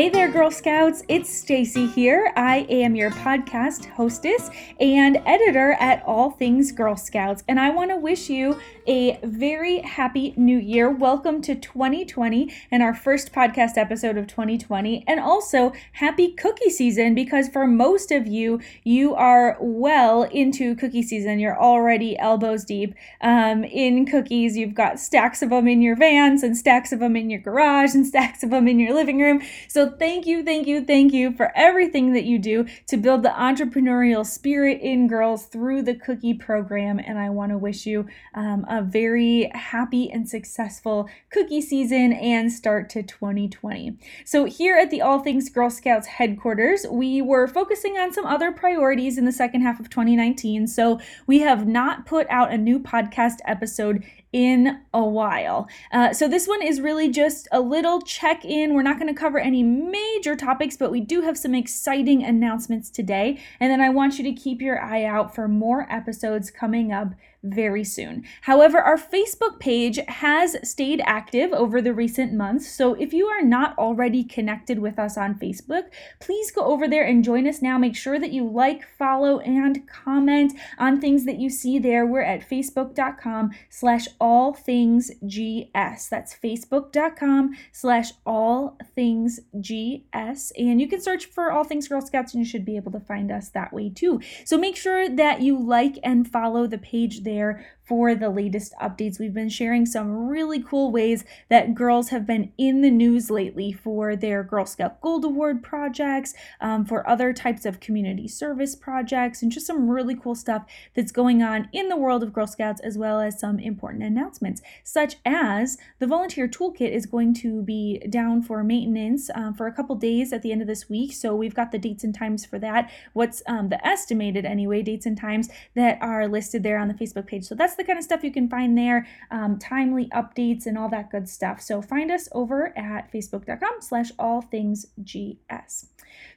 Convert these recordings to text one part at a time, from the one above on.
Hey there, Girl Scouts. It's Stacy here. I am your podcast hostess and editor at All Things Girl Scouts, and I want to wish you a very happy new year. Welcome to 2020 and our first podcast episode of 2020, and also happy cookie season because for most of you, you are well into cookie season. You're already elbows deep um, in cookies. You've got stacks of them in your vans and stacks of them in your garage and stacks of them in your living room. So thank you, thank you, thank you for everything that you do to build the entrepreneurial spirit in girls through the cookie program. And I want to wish you um, a very happy and successful cookie season and start to 2020. So here at the All Things Girl Scouts headquarters, we were focusing on some other priorities in the second half of 2019. So we have not put out a new podcast episode in a while. Uh, so, this one is really just a little check in. We're not going to cover any major topics, but we do have some exciting announcements today. And then I want you to keep your eye out for more episodes coming up very soon. However, our Facebook page has stayed active over the recent months. So if you are not already connected with us on Facebook, please go over there and join us now. Make sure that you like, follow, and comment on things that you see there. We're at facebook.com slash all things GS. That's facebook.com slash all things GS. And you can search for all things Girl Scouts and you should be able to find us that way too. So make sure that you like and follow the page there there for the latest updates. We've been sharing some really cool ways that girls have been in the news lately for their Girl Scout Gold Award projects, um, for other types of community service projects, and just some really cool stuff that's going on in the world of Girl Scouts, as well as some important announcements, such as the volunteer toolkit is going to be down for maintenance um, for a couple days at the end of this week. So we've got the dates and times for that. What's um, the estimated, anyway, dates and times that are listed there on the Facebook page. So that's the kind of stuff you can find there, um, timely updates and all that good stuff. So find us over at facebook.com slash all things GS.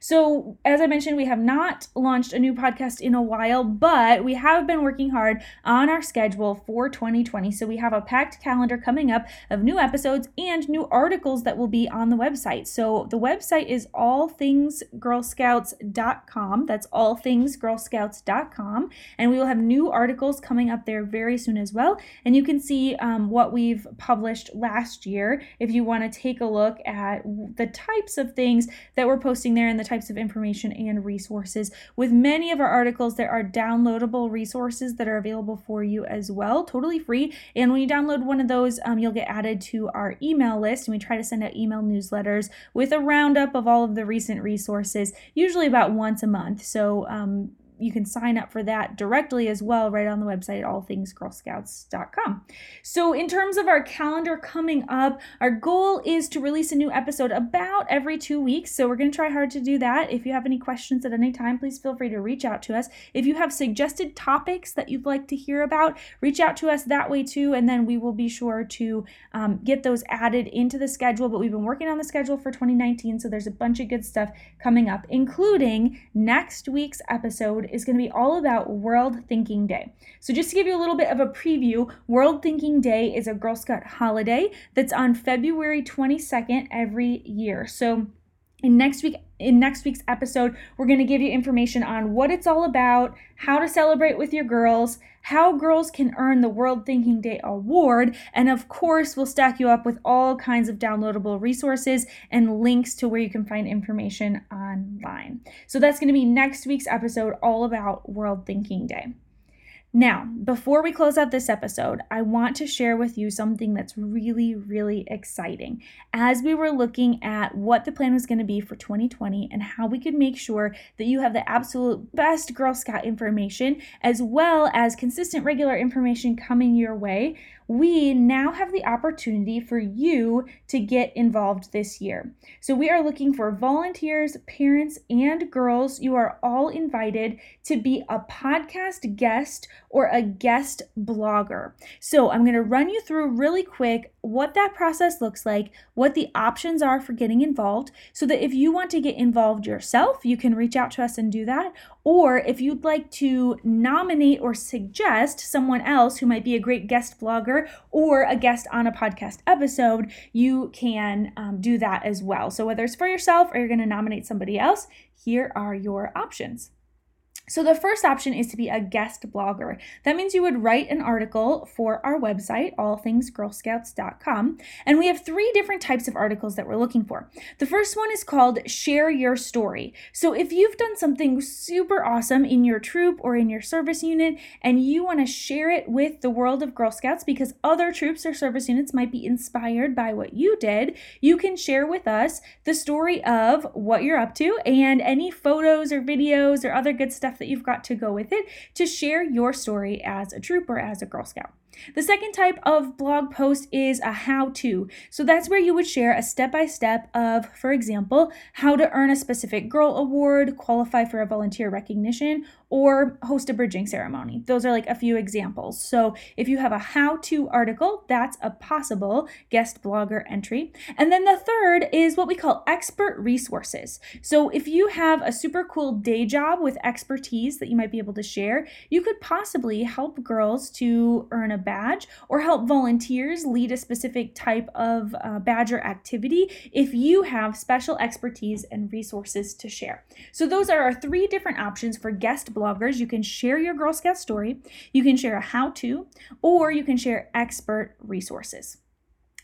So, as I mentioned, we have not launched a new podcast in a while, but we have been working hard on our schedule for 2020. So, we have a packed calendar coming up of new episodes and new articles that will be on the website. So, the website is allthingsgirlscouts.com. That's allthingsgirlscouts.com. And we will have new articles coming up there very soon as well. And you can see um, what we've published last year if you want to take a look at the types of things that we're posting there and the types of information and resources. With many of our articles, there are downloadable resources that are available for you as well, totally free. And when you download one of those, um, you'll get added to our email list. And we try to send out email newsletters with a roundup of all of the recent resources, usually about once a month. So, um, you can sign up for that directly as well right on the website allthingsgirlscouts.com. So in terms of our calendar coming up, our goal is to release a new episode about every 2 weeks. So we're going to try hard to do that. If you have any questions at any time, please feel free to reach out to us. If you have suggested topics that you'd like to hear about, reach out to us that way too and then we will be sure to um, get those added into the schedule, but we've been working on the schedule for 2019, so there's a bunch of good stuff coming up, including next week's episode episode is going to be all about World Thinking Day. So, just to give you a little bit of a preview, World Thinking Day is a Girl Scout holiday that's on February 22nd every year. So, in next week in next week's episode, we're going to give you information on what it's all about, how to celebrate with your girls, how girls can earn the World Thinking Day award, and of course, we'll stack you up with all kinds of downloadable resources and links to where you can find information online. So that's going to be next week's episode all about World Thinking Day. Now, before we close out this episode, I want to share with you something that's really, really exciting. As we were looking at what the plan was going to be for 2020 and how we could make sure that you have the absolute best Girl Scout information, as well as consistent, regular information coming your way, we now have the opportunity for you to get involved this year. So, we are looking for volunteers, parents, and girls. You are all invited to be a podcast guest or a guest blogger. So I'm going to run you through really quick what that process looks like, what the options are for getting involved, so that if you want to get involved yourself, you can reach out to us and do that. Or if you'd like to nominate or suggest someone else who might be a great guest blogger or a guest on a podcast episode, you can um, do that as well. So whether it's for yourself or you're going to nominate somebody else, here are your options. So, the first option is to be a guest blogger. That means you would write an article for our website, allthingsgirlscouts.com. And we have three different types of articles that we're looking for. The first one is called Share Your Story. So, if you've done something super awesome in your troop or in your service unit and you want to share it with the world of Girl Scouts because other troops or service units might be inspired by what you did, you can share with us the story of what you're up to and any photos or videos or other good stuff that you've got to go with it to share your story as a troop or as a Girl Scout. The second type of blog post is a how to. So that's where you would share a step by step of, for example, how to earn a specific girl award, qualify for a volunteer recognition, or host a bridging ceremony. Those are like a few examples. So if you have a how to article, that's a possible guest blogger entry. And then the third is what we call expert resources. So if you have a super cool day job with expertise that you might be able to share, you could possibly help girls to earn a badge or help volunteers lead a specific type of uh, badge or activity if you have special expertise and resources to share. So those are our three different options for guest bloggers bloggers, you can share your Girl Scout story, you can share a how to, or you can share expert resources.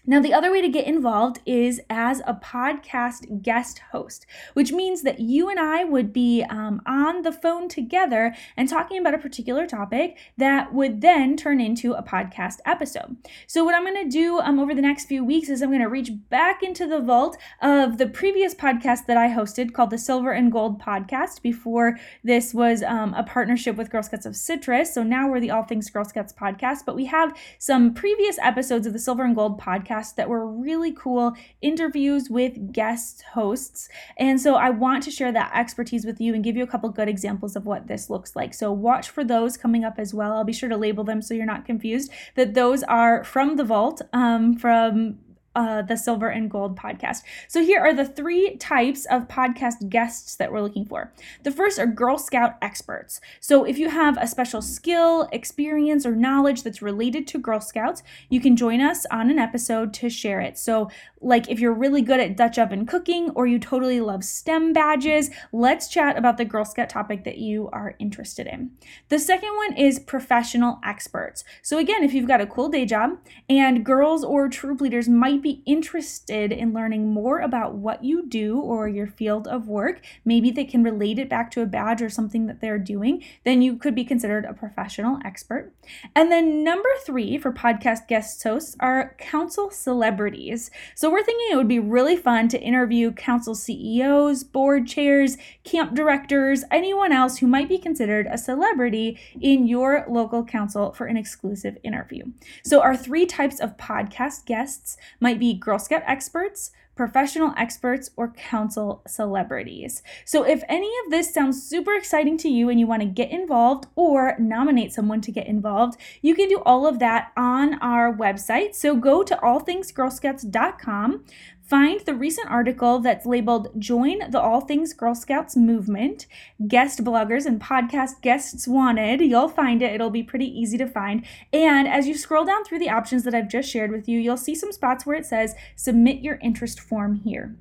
Now, the other way to get involved is as a podcast guest host, which means that you and I would be um, on the phone together and talking about a particular topic that would then turn into a podcast episode. So, what I'm going to do um, over the next few weeks is I'm going to reach back into the vault of the previous podcast that I hosted called the Silver and Gold Podcast before this was um, a partnership with Girl Scouts of Citrus. So, now we're the All Things Girl Scouts podcast, but we have some previous episodes of the Silver and Gold podcast podcast that were really cool interviews with guest hosts. And so I want to share that expertise with you and give you a couple good examples of what this looks like. So watch for those coming up as well. I'll be sure to label them so you're not confused that those are from the vault, um, from uh, the Silver and Gold podcast. So, here are the three types of podcast guests that we're looking for. The first are Girl Scout experts. So, if you have a special skill, experience, or knowledge that's related to Girl Scouts, you can join us on an episode to share it. So, like if you're really good at Dutch oven cooking or you totally love STEM badges, let's chat about the Girl Scout topic that you are interested in. The second one is professional experts. So, again, if you've got a cool day job and girls or troop leaders might be interested in learning more about what you do or your field of work, maybe they can relate it back to a badge or something that they're doing, then you could be considered a professional expert. And then number three for podcast guest hosts are council celebrities. So, we're thinking it would be really fun to interview council CEOs, board chairs, camp directors, anyone else who might be considered a celebrity in your local council for an exclusive interview. So, our three types of podcast guests might be Girl Scout experts, professional experts, or council celebrities. So, if any of this sounds super exciting to you and you want to get involved or nominate someone to get involved, you can do all of that on our website. So, go to allthingsgirlscouts.com, Find the recent article that's labeled Join the All Things Girl Scouts Movement, Guest Bloggers and Podcast Guests Wanted. You'll find it, it'll be pretty easy to find. And as you scroll down through the options that I've just shared with you, you'll see some spots where it says Submit Your Interest Form here.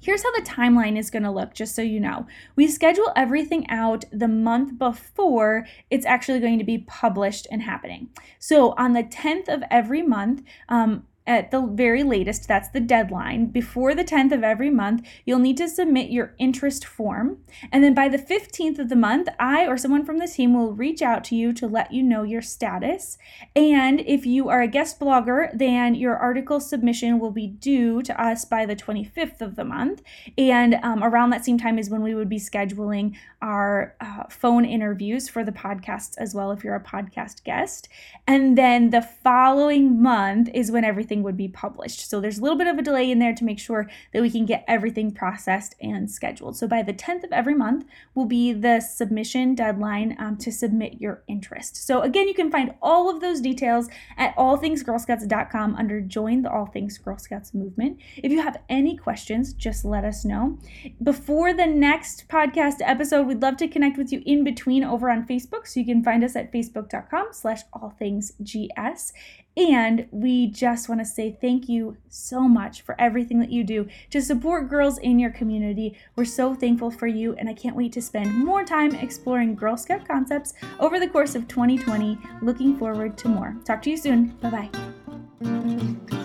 Here's how the timeline is going to look, just so you know. We schedule everything out the month before it's actually going to be published and happening. So on the 10th of every month, um, at the very latest, that's the deadline, before the 10th of every month, you'll need to submit your interest form. And then by the 15th of the month, I or someone from the team will reach out to you to let you know your status. And if you are a guest blogger, then your article submission will be due to us by the 25th of the month. And um, around that same time is when we would be scheduling our uh, phone interviews for the podcasts as well, if you're a podcast guest. And then the following month is when everything everything would be published. So there's a little bit of a delay in there to make sure that we can get everything processed and scheduled. So by the 10th of every month will be the submission deadline um, to submit your interest. So again, you can find all of those details at allthingsgirlscouts.com under Join the All Things Girl Scouts movement. If you have any questions, just let us know. Before the next podcast episode, we'd love to connect with you in between over on Facebook. So you can find us at facebook.com slash allthingsgs. And we just want to say thank you so much for everything that you do to support girls in your community. We're so thankful for you, and I can't wait to spend more time exploring Girl Scout concepts over the course of 2020. Looking forward to more. Talk to you soon. Bye bye.